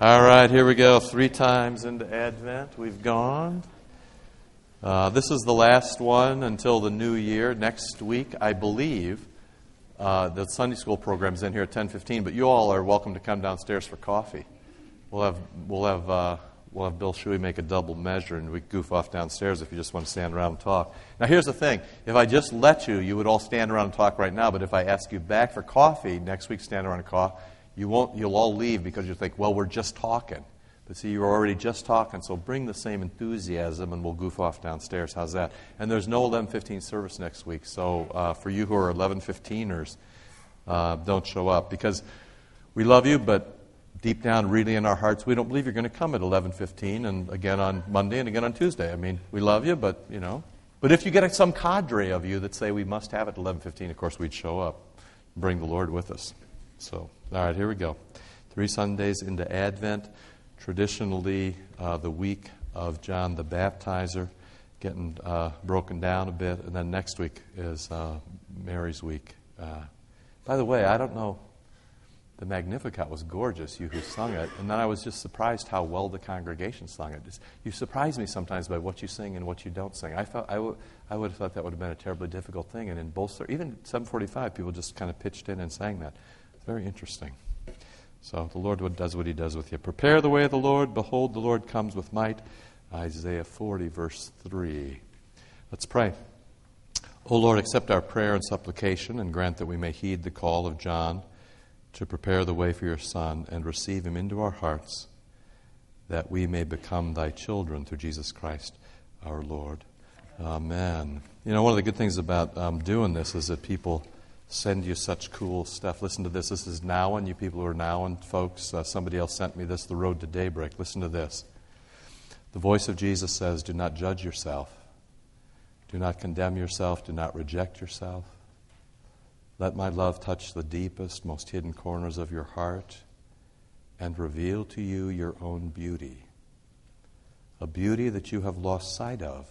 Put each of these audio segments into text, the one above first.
All right, here we go. Three times into Advent, we've gone. Uh, this is the last one until the new year. Next week, I believe, uh, the Sunday school program's in here at 10:15. But you all are welcome to come downstairs for coffee. We'll have we'll have uh, we'll have Bill Shuey make a double measure, and we goof off downstairs if you just want to stand around and talk. Now, here's the thing: if I just let you, you would all stand around and talk right now. But if I ask you back for coffee next week, stand around and talk you won't, you'll all leave because you think, well, we're just talking. But see, you're already just talking, so bring the same enthusiasm and we'll goof off downstairs. How's that? And there's no 11:15 service next week, so uh, for you who are 11:15ers, uh, don't show up because we love you, but deep down, really in our hearts, we don't believe you're going to come at 11:15 and again on Monday and again on Tuesday. I mean, we love you, but you know. But if you get some cadre of you that say we must have it 11:15, of course we'd show up, bring the Lord with us. So. All right, here we go. Three Sundays into Advent, traditionally uh, the week of John the Baptizer, getting uh, broken down a bit, and then next week is uh, Mary's week. Uh, by the way, I don't know, the Magnificat was gorgeous, you who sung it, and then I was just surprised how well the congregation sung it. You surprise me sometimes by what you sing and what you don't sing. I, felt, I, w- I would have thought that would have been a terribly difficult thing, and in both, even 745, people just kind of pitched in and sang that. Very interesting. So the Lord does what he does with you. Prepare the way of the Lord. Behold, the Lord comes with might. Isaiah 40, verse 3. Let's pray. O Lord, accept our prayer and supplication and grant that we may heed the call of John to prepare the way for your Son and receive him into our hearts that we may become thy children through Jesus Christ our Lord. Amen. You know, one of the good things about um, doing this is that people send you such cool stuff. Listen to this. This is Nouwen, you people who are Nouwen folks. Uh, somebody else sent me this, The Road to Daybreak. Listen to this. The voice of Jesus says, Do not judge yourself. Do not condemn yourself. Do not reject yourself. Let my love touch the deepest, most hidden corners of your heart and reveal to you your own beauty. A beauty that you have lost sight of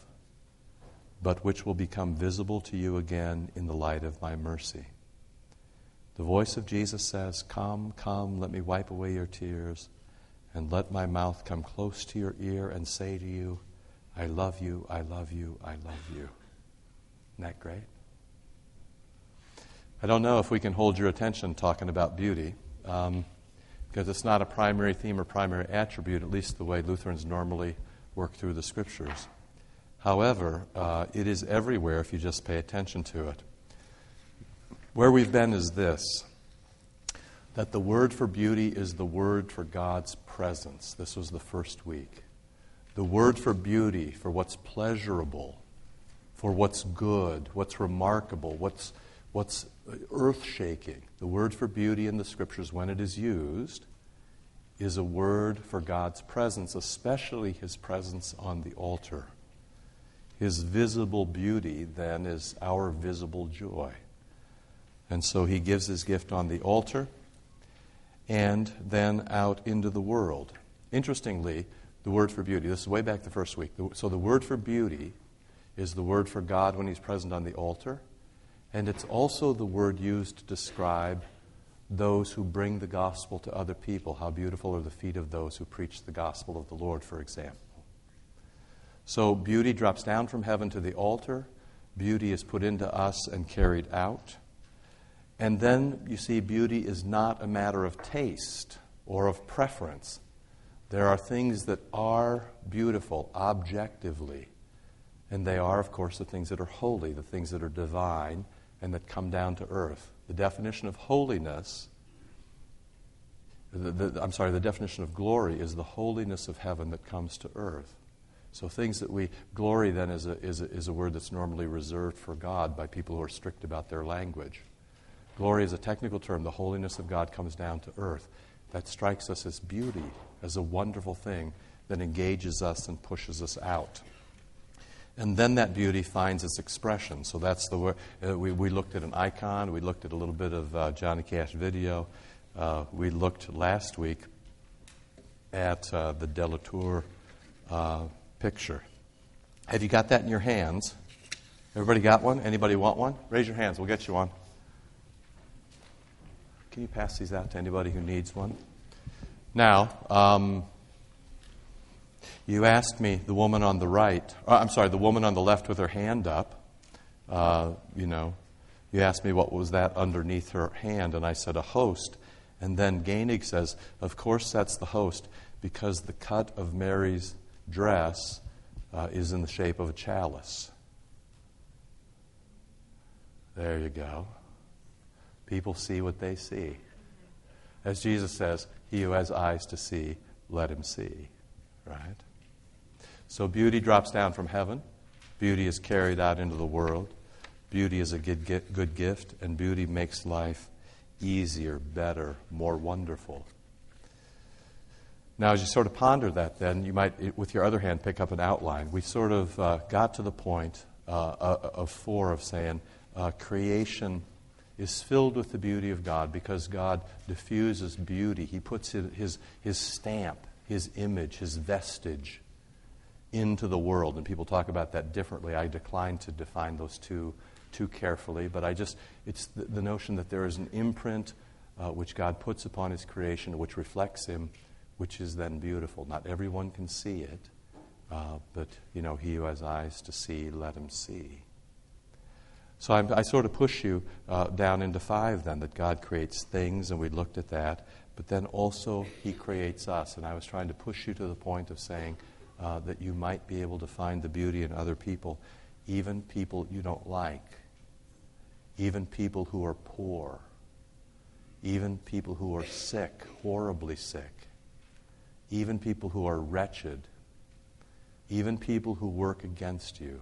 but which will become visible to you again in the light of my mercy. The voice of Jesus says, Come, come, let me wipe away your tears, and let my mouth come close to your ear and say to you, I love you, I love you, I love you. Isn't that great? I don't know if we can hold your attention talking about beauty, um, because it's not a primary theme or primary attribute, at least the way Lutherans normally work through the scriptures. However, uh, it is everywhere if you just pay attention to it. Where we've been is this that the word for beauty is the word for God's presence. This was the first week. The word for beauty, for what's pleasurable, for what's good, what's remarkable, what's, what's earth shaking. The word for beauty in the scriptures, when it is used, is a word for God's presence, especially his presence on the altar. His visible beauty, then, is our visible joy. And so he gives his gift on the altar and then out into the world. Interestingly, the word for beauty, this is way back the first week. So the word for beauty is the word for God when he's present on the altar, and it's also the word used to describe those who bring the gospel to other people. How beautiful are the feet of those who preach the gospel of the Lord, for example. So beauty drops down from heaven to the altar. Beauty is put into us and carried out. And then you see, beauty is not a matter of taste or of preference. There are things that are beautiful objectively, and they are, of course, the things that are holy, the things that are divine, and that come down to earth. The definition of holiness, the, the, I'm sorry, the definition of glory is the holiness of heaven that comes to earth. So, things that we, glory then is a, is, a, is a word that's normally reserved for God by people who are strict about their language. Glory is a technical term. The holiness of God comes down to earth. That strikes us as beauty, as a wonderful thing that engages us and pushes us out. And then that beauty finds its expression. So that's the uh, we, we looked at an icon. We looked at a little bit of uh, Johnny Cash video. Uh, we looked last week at uh, the de La Tour uh, picture. Have you got that in your hands? Everybody got one? Anybody want one? Raise your hands. We'll get you one. Can you pass these out to anybody who needs one? Now, um, you asked me, the woman on the right, uh, I'm sorry, the woman on the left with her hand up, uh, you know, you asked me what was that underneath her hand, and I said, a host. And then Gainig says, of course that's the host, because the cut of Mary's dress uh, is in the shape of a chalice. There you go. People see what they see. As Jesus says, he who has eyes to see, let him see. Right? So beauty drops down from heaven. Beauty is carried out into the world. Beauty is a good, good gift, and beauty makes life easier, better, more wonderful. Now, as you sort of ponder that, then you might, with your other hand, pick up an outline. We sort of uh, got to the point uh, uh of four of saying uh, creation is filled with the beauty of God because God diffuses beauty. He puts his, his stamp, his image, his vestige into the world. And people talk about that differently. I decline to define those two too carefully, but I just, it's the, the notion that there is an imprint uh, which God puts upon his creation, which reflects him, which is then beautiful. Not everyone can see it, uh, but, you know, he who has eyes to see, let him see. So I, I sort of push you uh, down into five then, that God creates things, and we looked at that, but then also He creates us. And I was trying to push you to the point of saying uh, that you might be able to find the beauty in other people, even people you don't like, even people who are poor, even people who are sick, horribly sick, even people who are wretched, even people who work against you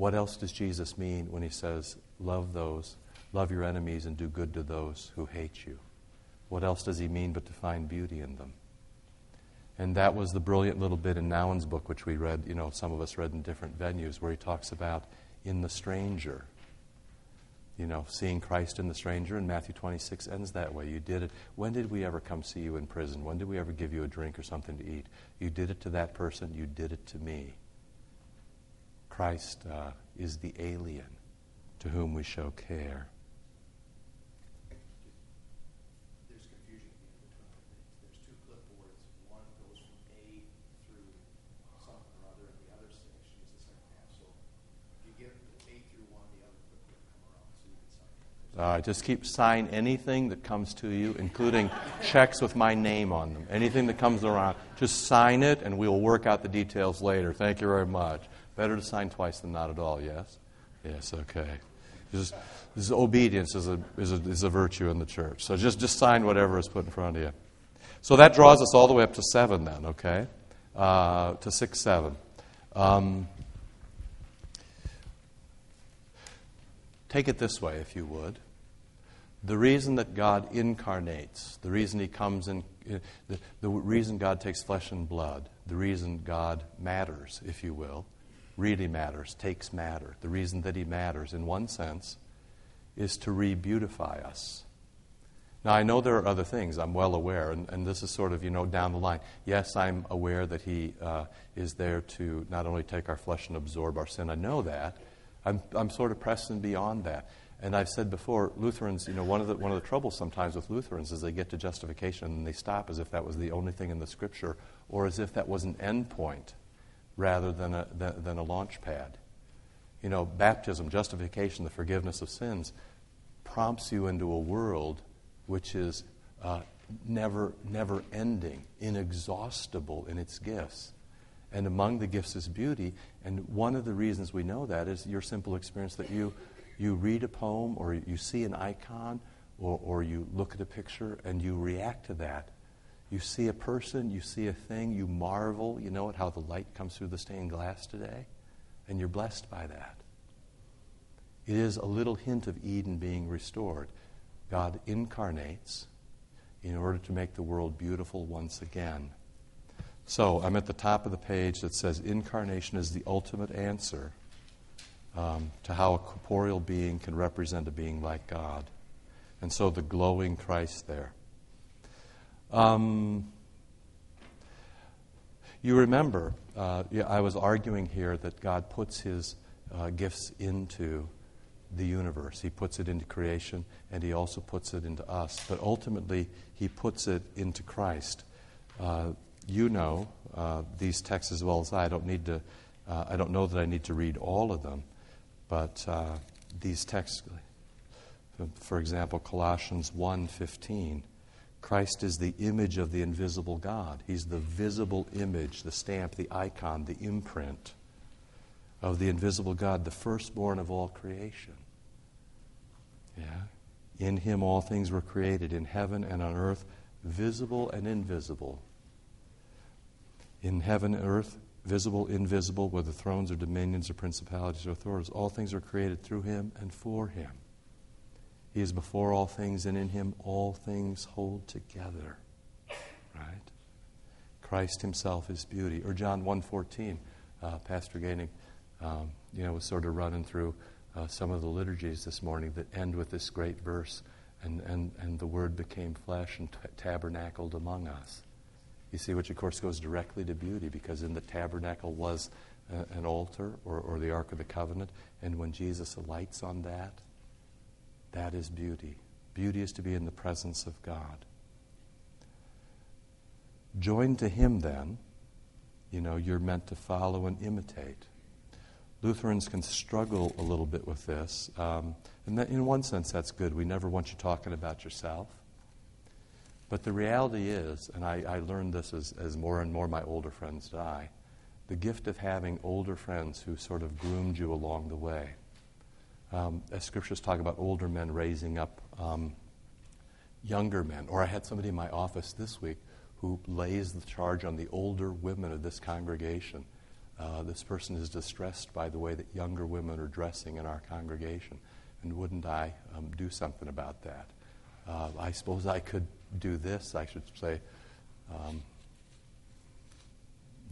what else does Jesus mean when he says, Love those, love your enemies, and do good to those who hate you? What else does he mean but to find beauty in them? And that was the brilliant little bit in Nouwen's book, which we read, you know, some of us read in different venues, where he talks about in the stranger. You know, seeing Christ in the stranger, and Matthew 26 ends that way. You did it. When did we ever come see you in prison? When did we ever give you a drink or something to eat? You did it to that person, you did it to me. Christ uh, is the alien to whom we show care. There's confusion between There's two clipboards. One goes from A through something or other, and the other section is the second half. So if you give A through one, the other clipboard come around so you can right, just keep sign anything that comes to you, including checks with my name on them. Anything that comes around, just sign it, and we'll work out the details later. Thank you very much. Better to sign twice than not at all, yes? Yes, okay. This, this obedience is a, is, a, is a virtue in the church. So just, just sign whatever is put in front of you. So that draws us all the way up to 7 then, okay? Uh, to 6, 7. Um, take it this way, if you would. The reason that God incarnates, the reason He comes in, the, the reason God takes flesh and blood, the reason God matters, if you will, really matters, takes matter. The reason that he matters, in one sense, is to re beautify us. Now, I know there are other things, I'm well aware, and, and this is sort of, you know, down the line. Yes, I'm aware that He uh, is there to not only take our flesh and absorb our sin, I know that. I'm, I'm sort of pressing beyond that. And I've said before, Lutherans, you know, one of, the, one of the troubles sometimes with Lutherans is they get to justification and they stop as if that was the only thing in the Scripture or as if that was an end point rather than a, than, than a launch pad. You know, baptism, justification, the forgiveness of sins prompts you into a world which is uh, never, never ending, inexhaustible in its gifts. And among the gifts is beauty. And one of the reasons we know that is your simple experience that you, you read a poem or you see an icon or, or you look at a picture and you react to that you see a person, you see a thing, you marvel, you know it, how the light comes through the stained glass today, and you're blessed by that. It is a little hint of Eden being restored. God incarnates in order to make the world beautiful once again. So I'm at the top of the page that says incarnation is the ultimate answer um, to how a corporeal being can represent a being like God. And so the glowing Christ there. Um, you remember, uh, yeah, I was arguing here that God puts his uh, gifts into the universe. He puts it into creation, and He also puts it into us. But ultimately, He puts it into Christ. Uh, you know uh, these texts as well as I. I don't need to. Uh, I don't know that I need to read all of them, but uh, these texts, for example, Colossians 1:15. Christ is the image of the invisible God. He's the visible image, the stamp, the icon, the imprint of the invisible God, the firstborn of all creation. Yeah. In him all things were created, in heaven and on earth, visible and invisible. In heaven and earth, visible, invisible, whether thrones or dominions or principalities or authorities, all things are created through him and for him. He is before all things, and in him all things hold together. Right? Christ himself is beauty. Or John 1.14, uh, Pastor Gaining, um, you know, was sort of running through uh, some of the liturgies this morning that end with this great verse, and, and, and the Word became flesh and t- tabernacled among us. You see, which of course goes directly to beauty, because in the tabernacle was uh, an altar or, or the Ark of the Covenant, and when Jesus alights on that, that is beauty. Beauty is to be in the presence of God. Joined to Him, then, you know, you're meant to follow and imitate. Lutherans can struggle a little bit with this. Um, and that, in one sense, that's good. We never want you talking about yourself. But the reality is, and I, I learned this as, as more and more my older friends die, the gift of having older friends who sort of groomed you along the way. Um, as scriptures talk about older men raising up um, younger men. Or I had somebody in my office this week who lays the charge on the older women of this congregation uh, this person is distressed by the way that younger women are dressing in our congregation. And wouldn't I um, do something about that? Uh, I suppose I could do this. I should say, um,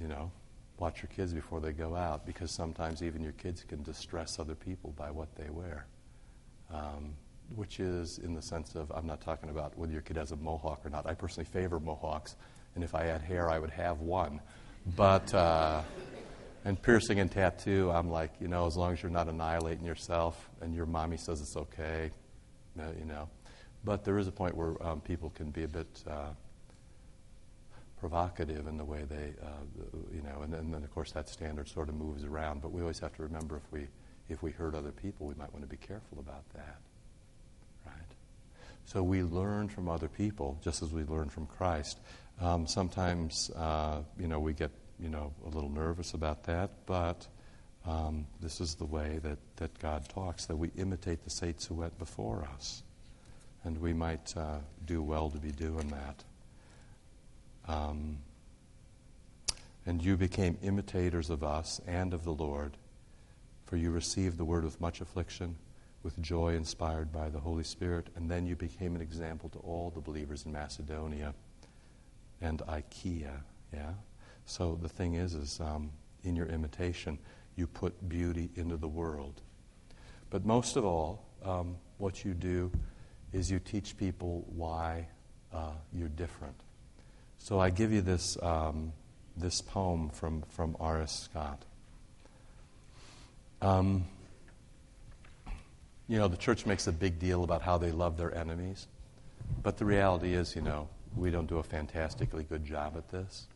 you know, watch your kids before they go out because sometimes even your kids can distress other people by what they wear. Um, which is in the sense of, I'm not talking about whether your kid has a mohawk or not. I personally favor mohawks, and if I had hair, I would have one. But. Uh, and piercing and tattoo, I'm like, you know, as long as you're not annihilating yourself and your mommy says it's okay, you know. But there is a point where um, people can be a bit uh, provocative in the way they, uh, you know, and, and then of course that standard sort of moves around. But we always have to remember if we if we hurt other people, we might want to be careful about that, right? So we learn from other people just as we learn from Christ. Um, sometimes, uh, you know, we get you know, a little nervous about that, but um, this is the way that, that God talks, that we imitate the saints who went before us. And we might uh, do well to be doing that. Um, and you became imitators of us and of the Lord, for you received the word with much affliction, with joy inspired by the Holy Spirit, and then you became an example to all the believers in Macedonia and Achaia. Yeah? So the thing is, is um, in your imitation, you put beauty into the world. But most of all, um, what you do is you teach people why uh, you're different. So I give you this, um, this poem from, from R.S. Scott. Um, you know, the church makes a big deal about how they love their enemies. But the reality is, you know, we don't do a fantastically good job at this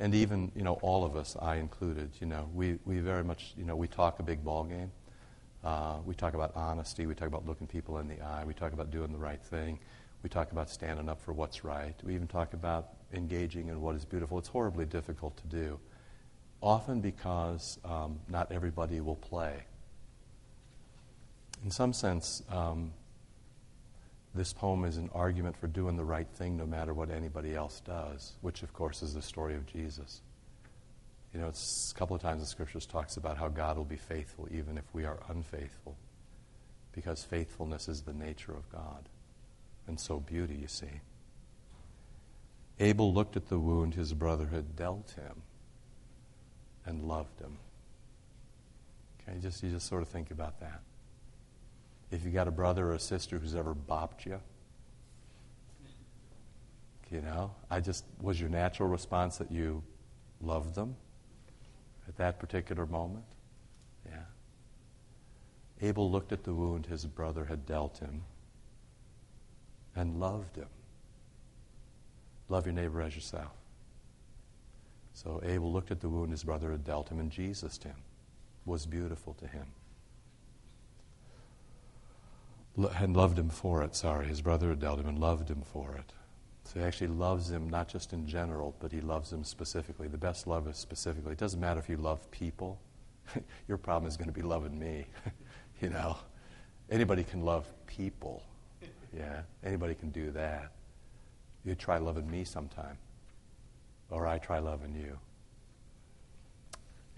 and even you know all of us, I included, you know, we, we very much you know we talk a big ball game. Uh, we talk about honesty. We talk about looking people in the eye. We talk about doing the right thing. We talk about standing up for what's right. We even talk about engaging in what is beautiful. It's horribly difficult to do, often because um, not everybody will play. In some sense, um, this poem is an argument for doing the right thing no matter what anybody else does, which, of course, is the story of Jesus. You know, it's a couple of times the scriptures talks about how God will be faithful even if we are unfaithful, because faithfulness is the nature of God, and so beauty, you see. Abel looked at the wound his brother had dealt him and loved him. Okay, just you just sort of think about that. If you got a brother or a sister who's ever bopped you, you know, I just, was your natural response that you loved them at that particular moment? Yeah. Abel looked at the wound his brother had dealt him and loved him. Love your neighbor as yourself. So Abel looked at the wound his brother had dealt him, and Jesus him was beautiful to him. And loved him for it, sorry. His brother had dealt him and loved him for it. So he actually loves them not just in general, but he loves them specifically. The best love is specifically. It doesn't matter if you love people, your problem is going to be loving me. you know, anybody can love people. Yeah, anybody can do that. You try loving me sometime, or I try loving you.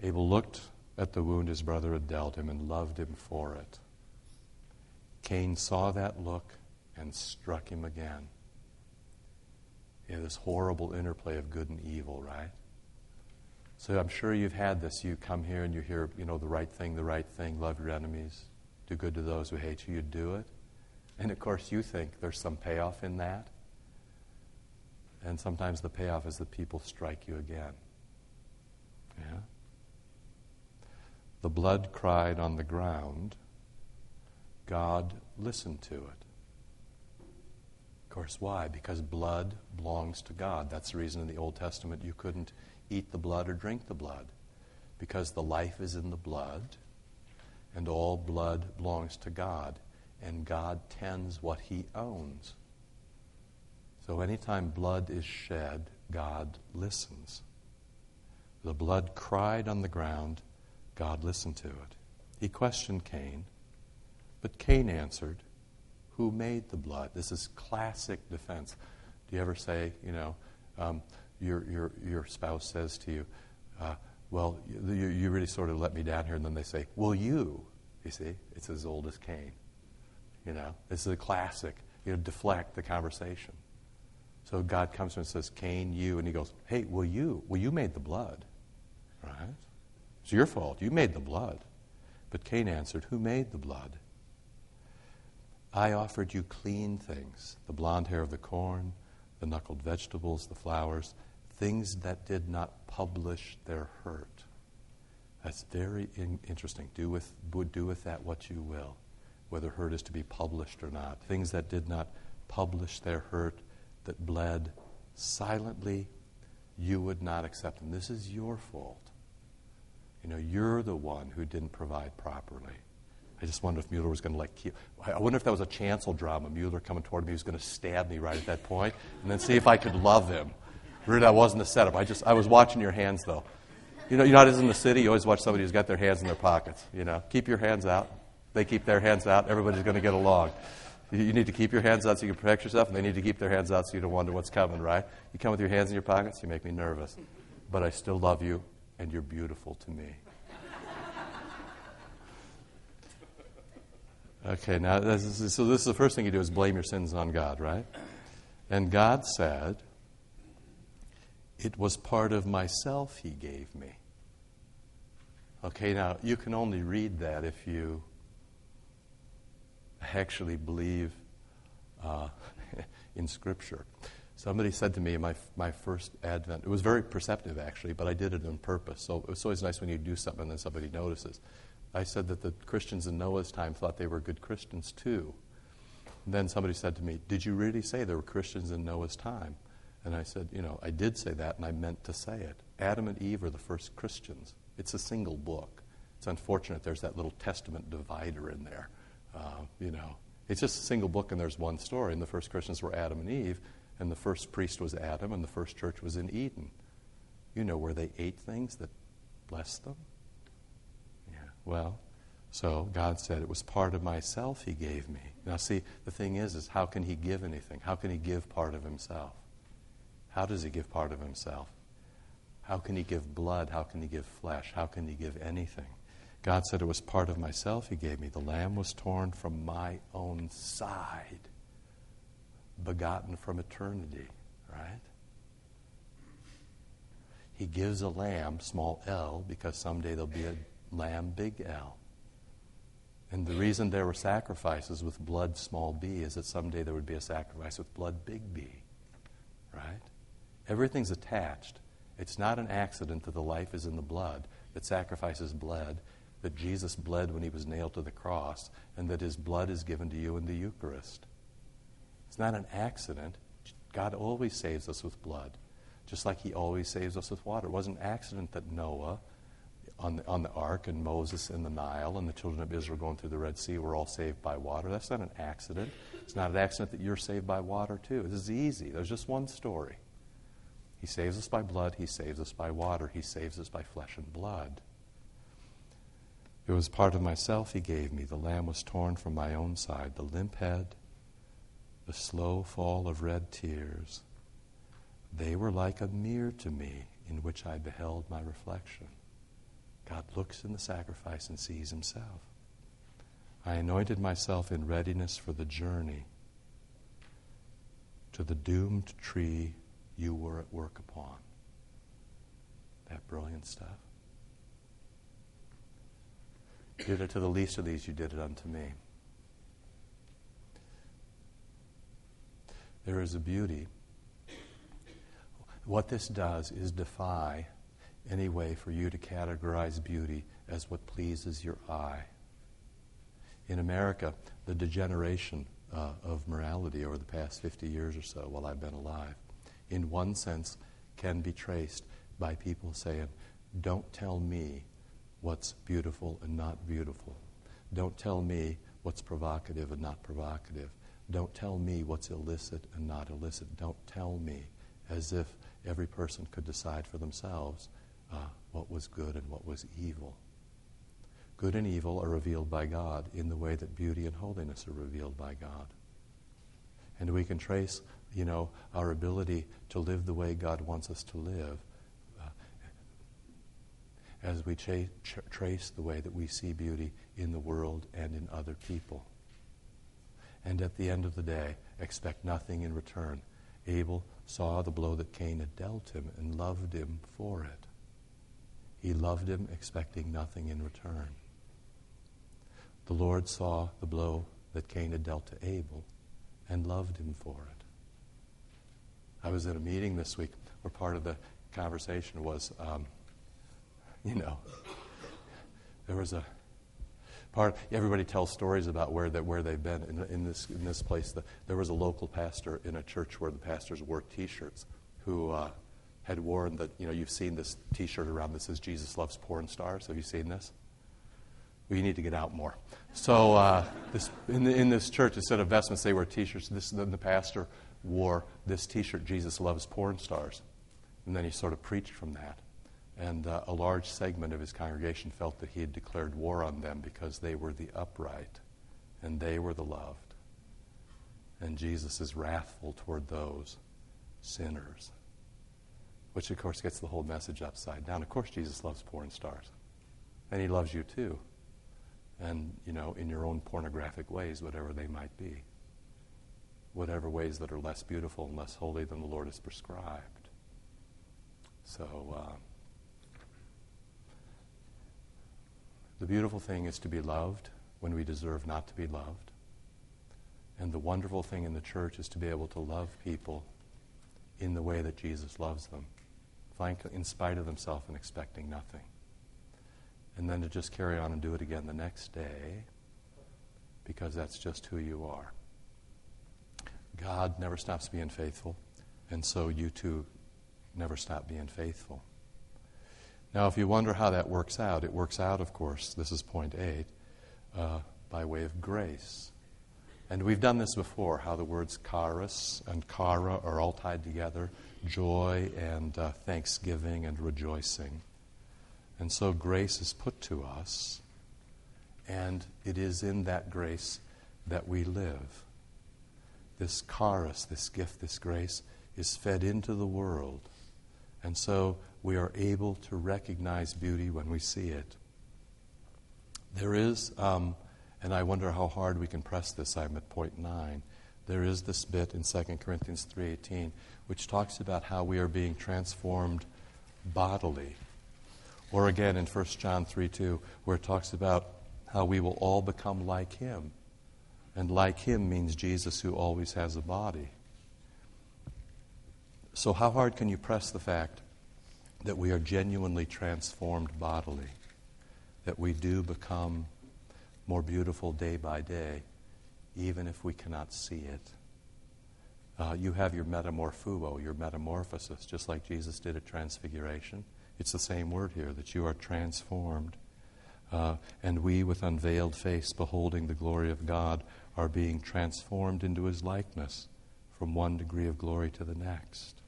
Abel looked at the wound his brother had dealt him and loved him for it. Cain saw that look and struck him again. Yeah, this horrible interplay of good and evil, right? So I'm sure you've had this. You come here and you hear, you know, the right thing, the right thing, love your enemies, do good to those who hate you. You do it. And of course, you think there's some payoff in that. And sometimes the payoff is that people strike you again. Yeah? The blood cried on the ground. God listened to it. Of course, why? Because blood belongs to God. That's the reason in the Old Testament you couldn't eat the blood or drink the blood. Because the life is in the blood, and all blood belongs to God, and God tends what He owns. So anytime blood is shed, God listens. The blood cried on the ground, God listened to it. He questioned Cain, but Cain answered, Who made the blood? This is classic defense. Do you ever say, you know, um, your, your, your spouse says to you, uh, Well, you, you really sort of let me down here, and then they say, Well, you. You see, it's as old as Cain. You know, this is a classic. You know, deflect the conversation. So God comes to him and says, Cain, you. And he goes, Hey, well, you. Well, you made the blood. Right? It's your fault. You made the blood. But Cain answered, Who made the blood? I offered you clean things the blond hair of the corn, the knuckled vegetables, the flowers, things that did not publish their hurt. That's very in- interesting. Do with, do with that what you will, whether hurt is to be published or not. Things that did not publish their hurt that bled silently, you would not accept them. This is your fault. You know, you're the one who didn't provide properly. I just wonder if Mueller was going to like keep. I wonder if that was a chancel drama. Mueller coming toward me was going to stab me right at that point, and then see if I could love him. Really, that wasn't a setup. I just I was watching your hands though. You know, you're not is in the city. You always watch somebody who's got their hands in their pockets. You know, keep your hands out. They keep their hands out. Everybody's going to get along. You need to keep your hands out so you can protect yourself, and they need to keep their hands out so you don't wonder what's coming, right? You come with your hands in your pockets, you make me nervous. But I still love you, and you're beautiful to me. Okay, now, this is, so this is the first thing you do is blame your sins on God, right? And God said, It was part of myself He gave me. Okay, now, you can only read that if you actually believe uh, in Scripture. Somebody said to me in my, my first Advent, it was very perceptive actually, but I did it on purpose. So it's always nice when you do something and then somebody notices. I said that the Christians in Noah's time thought they were good Christians too. And then somebody said to me, Did you really say there were Christians in Noah's time? And I said, You know, I did say that and I meant to say it. Adam and Eve are the first Christians. It's a single book. It's unfortunate there's that little testament divider in there. Uh, you know, it's just a single book and there's one story. And the first Christians were Adam and Eve, and the first priest was Adam, and the first church was in Eden. You know, where they ate things that blessed them? Well, so God said, It was part of myself He gave me. Now, see, the thing is, is how can He give anything? How can He give part of Himself? How does He give part of Himself? How can He give blood? How can He give flesh? How can He give anything? God said, It was part of myself He gave me. The lamb was torn from my own side, begotten from eternity, right? He gives a lamb, small l, because someday there'll be a lamb, big L. And the reason there were sacrifices with blood, small b, is that someday there would be a sacrifice with blood, big B, right? Everything's attached. It's not an accident that the life is in the blood, that sacrifices blood that Jesus bled when he was nailed to the cross and that his blood is given to you in the Eucharist. It's not an accident. God always saves us with blood, just like he always saves us with water. It wasn't an accident that Noah on the, on the ark and Moses in the Nile and the children of Israel going through the Red Sea were all saved by water. That's not an accident. It's not an accident that you're saved by water, too. This is easy. There's just one story. He saves us by blood, He saves us by water, He saves us by flesh and blood. It was part of myself He gave me. The lamb was torn from my own side, the limp head, the slow fall of red tears. They were like a mirror to me in which I beheld my reflection. God looks in the sacrifice and sees himself. I anointed myself in readiness for the journey to the doomed tree you were at work upon. That brilliant stuff. You did it to the least of these, you did it unto me. There is a beauty. What this does is defy any way for you to categorize beauty as what pleases your eye. In America, the degeneration uh, of morality over the past 50 years or so while I've been alive, in one sense, can be traced by people saying, Don't tell me what's beautiful and not beautiful. Don't tell me what's provocative and not provocative. Don't tell me what's illicit and not illicit. Don't tell me as if every person could decide for themselves uh, what was good and what was evil. Good and evil are revealed by God in the way that beauty and holiness are revealed by God. And we can trace, you know, our ability to live the way God wants us to live uh, as we tra- tra- trace the way that we see beauty in the world and in other people. And at the end of the day, expect nothing in return. Abel saw the blow that Cain had dealt him and loved him for it. He loved him, expecting nothing in return. The Lord saw the blow that Cain had dealt to Abel and loved him for it. I was at a meeting this week where part of the conversation was, um, you know, there was a part. Everybody tells stories about where they, where they've been in, in this in this place. The, there was a local pastor in a church where the pastors wore T-shirts who uh, had worn that, you know, you've seen this t shirt around that says Jesus loves porn stars. Have you seen this? Well, you need to get out more. So, uh, this, in, the, in, this church, instead of vestments, they wear t shirts. This, then the pastor wore this t shirt, Jesus loves porn stars. And then he sort of preached from that. And uh, a large segment of his congregation felt that he had declared war on them because they were the upright and they were the loved. And Jesus is wrathful toward those sinners which of course gets the whole message upside down. Of course, Jesus loves porn stars, and He loves you too, and you know, in your own pornographic ways, whatever they might be, whatever ways that are less beautiful and less holy than the Lord has prescribed. So. Uh, the beautiful thing is to be loved when we deserve not to be loved. And the wonderful thing in the church is to be able to love people in the way that Jesus loves them in spite of themselves and expecting nothing. And then to just carry on and do it again the next day because that's just who you are. God never stops being faithful, and so you too never stop being faithful. Now, if you wonder how that works out, it works out, of course, this is point eight, uh, by way of grace. And we've done this before, how the words charis and chara are all tied together joy and uh, thanksgiving and rejoicing. And so grace is put to us, and it is in that grace that we live. This charis, this gift, this grace, is fed into the world. And so we are able to recognize beauty when we see it. There is, um, and I wonder how hard we can press this, I'm at point nine. There is this bit in 2 Corinthians 3:18 which talks about how we are being transformed bodily. Or again in 1 John 3 2, where it talks about how we will all become like him. And like him means Jesus who always has a body. So, how hard can you press the fact that we are genuinely transformed bodily? that we do become more beautiful day by day, even if we cannot see it. Uh, you have your metamorphuo, your metamorphosis, just like Jesus did at Transfiguration. It's the same word here, that you are transformed. Uh, and we, with unveiled face, beholding the glory of God, are being transformed into his likeness from one degree of glory to the next.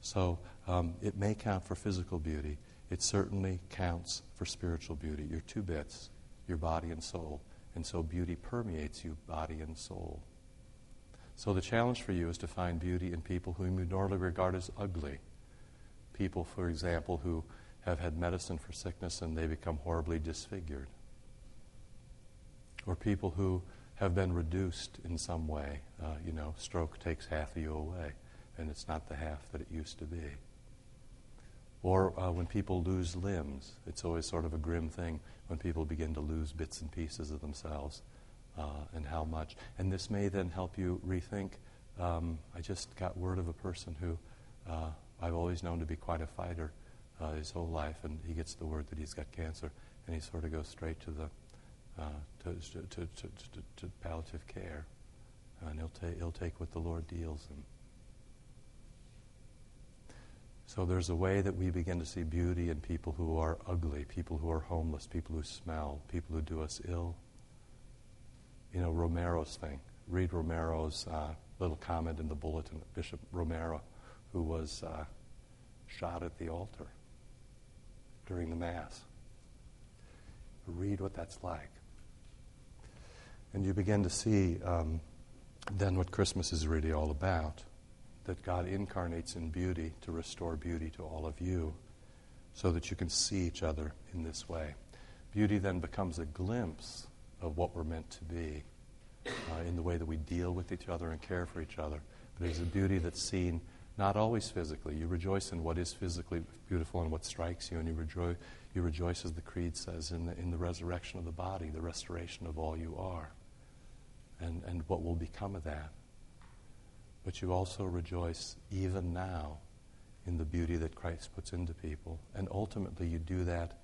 So um, it may count for physical beauty. It certainly counts for spiritual beauty. You're two bits, your body and soul. And so beauty permeates you, body and soul. So the challenge for you is to find beauty in people whom you normally regard as ugly. People, for example, who have had medicine for sickness and they become horribly disfigured. Or people who have been reduced in some way. Uh, you know, stroke takes half of you away, and it's not the half that it used to be. Or uh, when people lose limbs, it's always sort of a grim thing when people begin to lose bits and pieces of themselves uh, and how much. And this may then help you rethink. Um, I just got word of a person who uh, I've always known to be quite a fighter uh, his whole life, and he gets the word that he's got cancer, and he sort of goes straight to the uh, to, to, to, to, palliative care, and he'll, ta- he'll take what the Lord deals him. So there's a way that we begin to see beauty in people who are ugly, people who are homeless, people who smell, people who do us ill. You know, Romero's thing. Read Romero's uh, little comment in the bulletin, Bishop Romero, who was uh, shot at the altar during the Mass. Read what that's like. And you begin to see um, then what Christmas is really all about that God incarnates in beauty to restore beauty to all of you so that you can see each other in this way. Beauty then becomes a glimpse of what we're meant to be uh, in the way that we deal with each other and care for each other. But it's a beauty that's seen not always physically. You rejoice in what is physically beautiful and what strikes you, and you rejoice, you rejoice as the Creed says, in the, in the resurrection of the body, the restoration of all you are and, and what will become of that. But you also rejoice even now in the beauty that Christ puts into people. And ultimately, you do that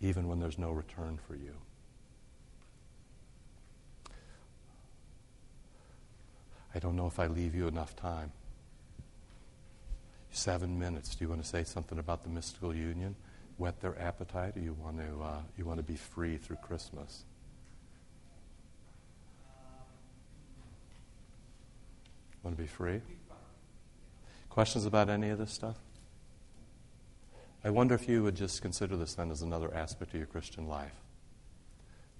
even when there's no return for you. I don't know if I leave you enough time. Seven minutes. Do you want to say something about the mystical union? Whet their appetite, or you want to uh, you want to be free through Christmas? Want to be free? Questions about any of this stuff? I wonder if you would just consider this then as another aspect of your Christian life.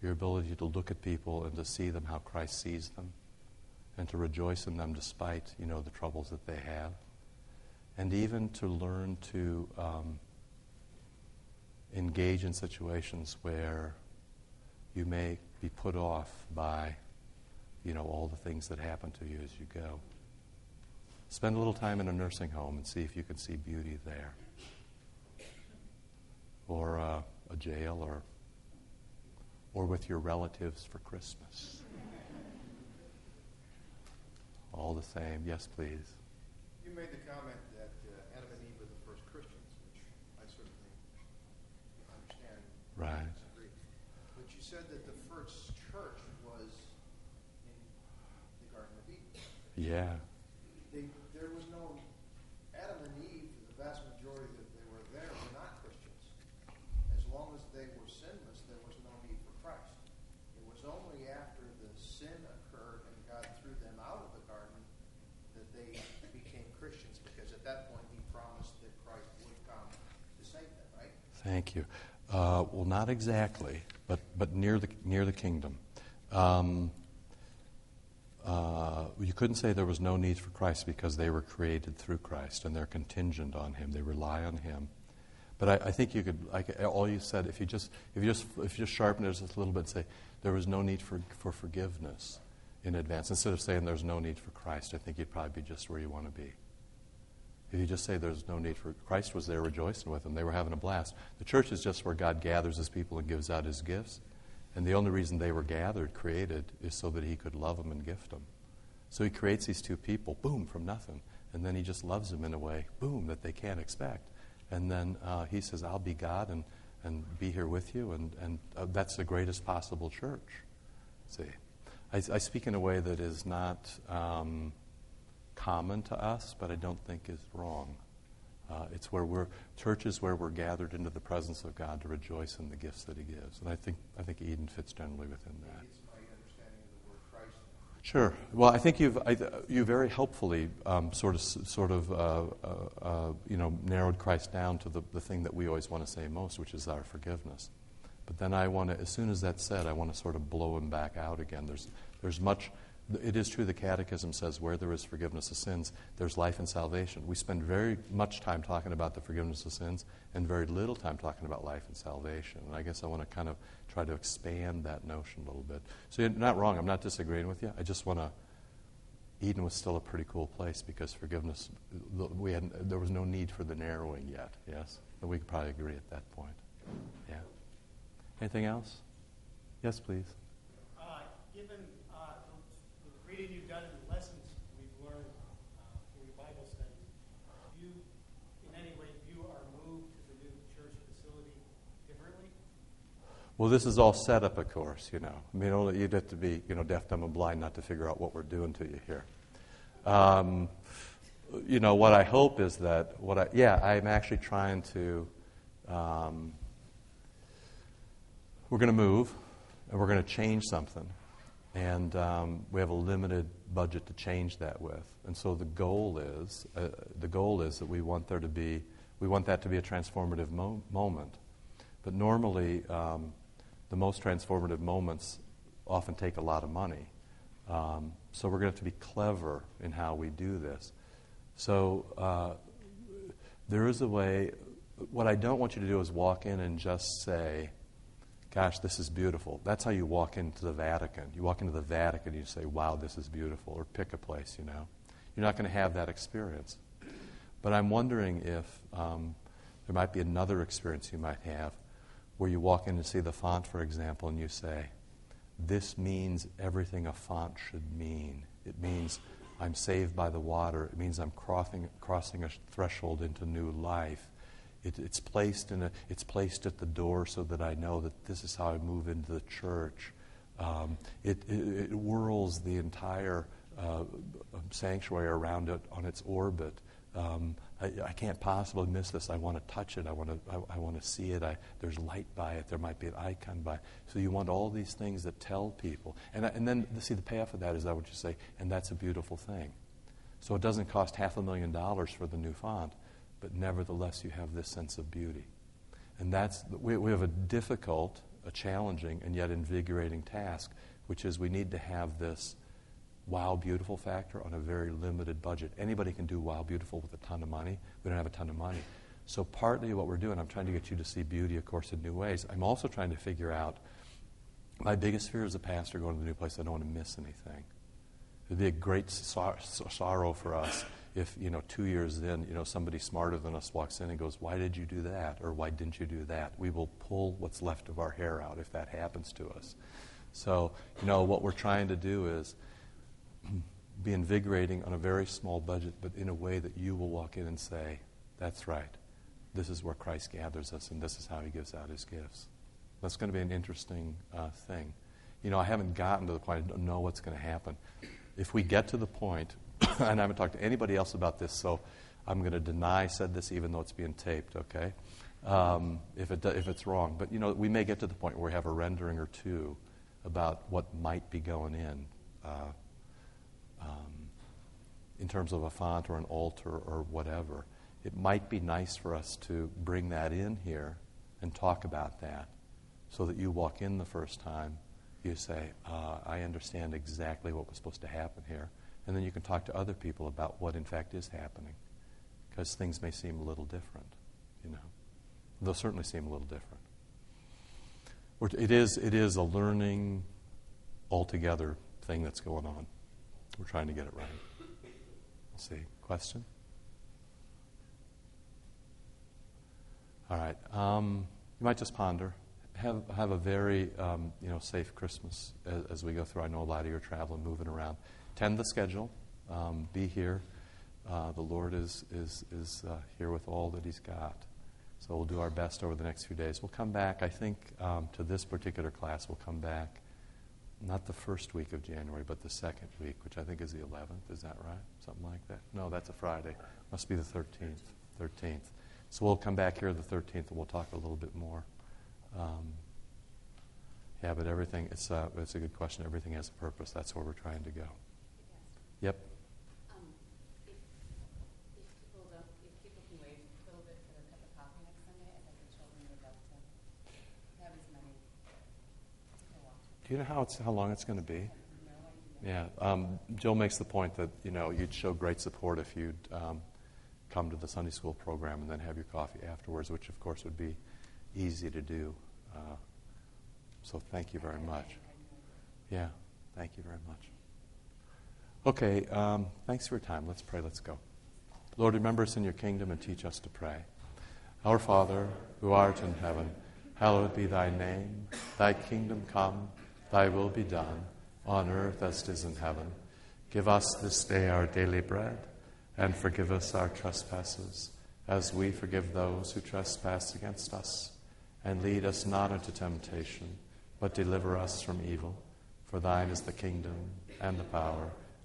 Your ability to look at people and to see them how Christ sees them, and to rejoice in them despite, you know, the troubles that they have, and even to learn to um, engage in situations where you may be put off by, you know, all the things that happen to you as you go. Spend a little time in a nursing home and see if you can see beauty there. Or uh, a jail or, or with your relatives for Christmas. All the same. Yes, please. You made the comment that uh, Adam and Eve were the first Christians, which I certainly understand. Right. But you said that the first church was in the Garden of Eden. Yeah. They, there was no Adam and Eve. The vast majority that they were there were not Christians. As long as they were sinless, there was no need for Christ. It was only after the sin occurred and God threw them out of the garden that they became Christians. Because at that point, He promised that Christ would come to save them. Right? Thank you. Uh, well, not exactly, but, but near, the, near the kingdom. Um, uh, you couldn't say there was no need for Christ because they were created through Christ and they're contingent on Him. They rely on Him. But I, I think you could, like all you said, if you just if you just if you just sharpen it just a little bit, and say there was no need for for forgiveness in advance instead of saying there's no need for Christ. I think you'd probably be just where you want to be. If you just say there's no need for Christ was there rejoicing with them, they were having a blast. The church is just where God gathers His people and gives out His gifts. And the only reason they were gathered, created, is so that he could love them and gift them. So he creates these two people, boom, from nothing. And then he just loves them in a way, boom, that they can't expect. And then uh, he says, I'll be God and and be here with you, and, and uh, that's the greatest possible church. See, I, I speak in a way that is not um, common to us, but I don't think is wrong. Uh, it's where we're churches where we're gathered into the presence of God to rejoice in the gifts that He gives, and I think I think Eden fits generally within that. It's my understanding of the word Christ. Sure. Well, I think you've I, you very helpfully um, sort of sort of uh, uh, uh, you know narrowed Christ down to the, the thing that we always want to say most, which is our forgiveness. But then I want to, as soon as that's said, I want to sort of blow him back out again. There's there's much. It is true. The Catechism says where there is forgiveness of sins, there's life and salvation. We spend very much time talking about the forgiveness of sins and very little time talking about life and salvation. And I guess I want to kind of try to expand that notion a little bit. So you're not wrong. I'm not disagreeing with you. I just want to. Eden was still a pretty cool place because forgiveness, we had, there was no need for the narrowing yet, yes? We could probably agree at that point. Yeah. Anything else? Yes, please. Uh, given you've done the lessons we've learned uh, your Bible do you in any way view our move to the new church facility differently? Well, this is all set up, of course, you know. I mean, only, you'd have to be, you know, deaf, dumb, and blind not to figure out what we're doing to you here. Um, you know, what I hope is that, what I, yeah, I'm actually trying to, um, we're going to move, and we're going to change something. And um, we have a limited budget to change that with. And so the goal is, uh, the goal is that we want there to be, we want that to be a transformative mo- moment. But normally, um, the most transformative moments often take a lot of money. Um, so we're going to have to be clever in how we do this. So uh, there is a way. What I don't want you to do is walk in and just say, Gosh, this is beautiful. That's how you walk into the Vatican. You walk into the Vatican and you say, Wow, this is beautiful, or pick a place, you know. You're not going to have that experience. But I'm wondering if um, there might be another experience you might have where you walk in and see the font, for example, and you say, This means everything a font should mean. It means I'm saved by the water. It means I'm crossing, crossing a threshold into new life. It, it's, placed in a, it's placed at the door so that I know that this is how I move into the church. Um, it, it, it, whirls the entire uh, sanctuary around it on its orbit. Um, I, I, can't possibly miss this. I want to touch it. I want to. I, I want to see it. I, there's light by it. There might be an icon by. It. So you want all these things that tell people, and and then see the payoff of that is that what you say, and that's a beautiful thing. So it doesn't cost half a million dollars for the new font, but nevertheless you have this sense of beauty, and that's we, we have a difficult, a challenging, and yet invigorating task, which is we need to have this wow beautiful factor on a very limited budget. Anybody can do wow beautiful with a ton of money. We don't have a ton of money. So partly what we're doing, I'm trying to get you to see beauty, of course, in new ways. I'm also trying to figure out my biggest fear as a pastor going to the new place, I don't want to miss anything. It'd be a great sor- sorrow for us if, you know, two years then you know, somebody smarter than us walks in and goes, why did you do that? Or why didn't you do that? We will pull what's left of our hair out if that happens to us. So, you know, what we're trying to do is be invigorating on a very small budget, but in a way that you will walk in and say, That's right. This is where Christ gathers us, and this is how he gives out his gifts. That's going to be an interesting uh, thing. You know, I haven't gotten to the point, I don't know what's going to happen. If we get to the point, and I haven't talked to anybody else about this, so I'm going to deny I said this even though it's being taped, okay? Um, if, it, if it's wrong. But, you know, we may get to the point where we have a rendering or two about what might be going in. Uh, um, in terms of a font or an altar or whatever. It might be nice for us to bring that in here and talk about that so that you walk in the first time, you say, uh, I understand exactly what was supposed to happen here. And then you can talk to other people about what, in fact, is happening. Because things may seem a little different, you know. They'll certainly seem a little different. It is, it is a learning altogether thing that's going on. We're trying to get it right. Let's see. Question? All right. Um, you might just ponder. Have, have a very um, you know, safe Christmas as, as, we go through. I know a lot of you are traveling, moving around. Tend the schedule. Um, be here. Uh, the Lord is, is, is uh, here with all that He's got. So we'll do our best over the next few days. We'll come back, I think, um, to this particular class, we'll come back not the first week of January, but the second week, which I think is the 11th. Is that right? Something like that? No, that's a Friday. Must be the 13th. 13th. So we'll come back here the 13th and we'll talk a little bit more. Um, yeah, but everything, it's, uh, it's a good question. Everything has a purpose. That's where we're trying to go. Yep. Um, if, if people don't, if people can wait a little bit for their cup of coffee next Sunday, I think the children would love to have as many. Do you know how, it's, how long it's going to be? Yeah. Um, Jill makes the point that, you know, you'd show great support if you'd um, come to the Sunday school program and then have your coffee afterwards, which, of course, would be easy to do. Uh, so thank you very much. Yeah, thank you very much. Okay, um, thanks for your time. Let's pray. Let's go. Lord, remember us in your kingdom and teach us to pray. Our Father, who art in heaven, hallowed be thy name. Thy kingdom come, thy will be done, on earth as it is in heaven. Give us this day our daily bread, and forgive us our trespasses, as we forgive those who trespass against us. And lead us not into temptation, but deliver us from evil. For thine is the kingdom, and the power,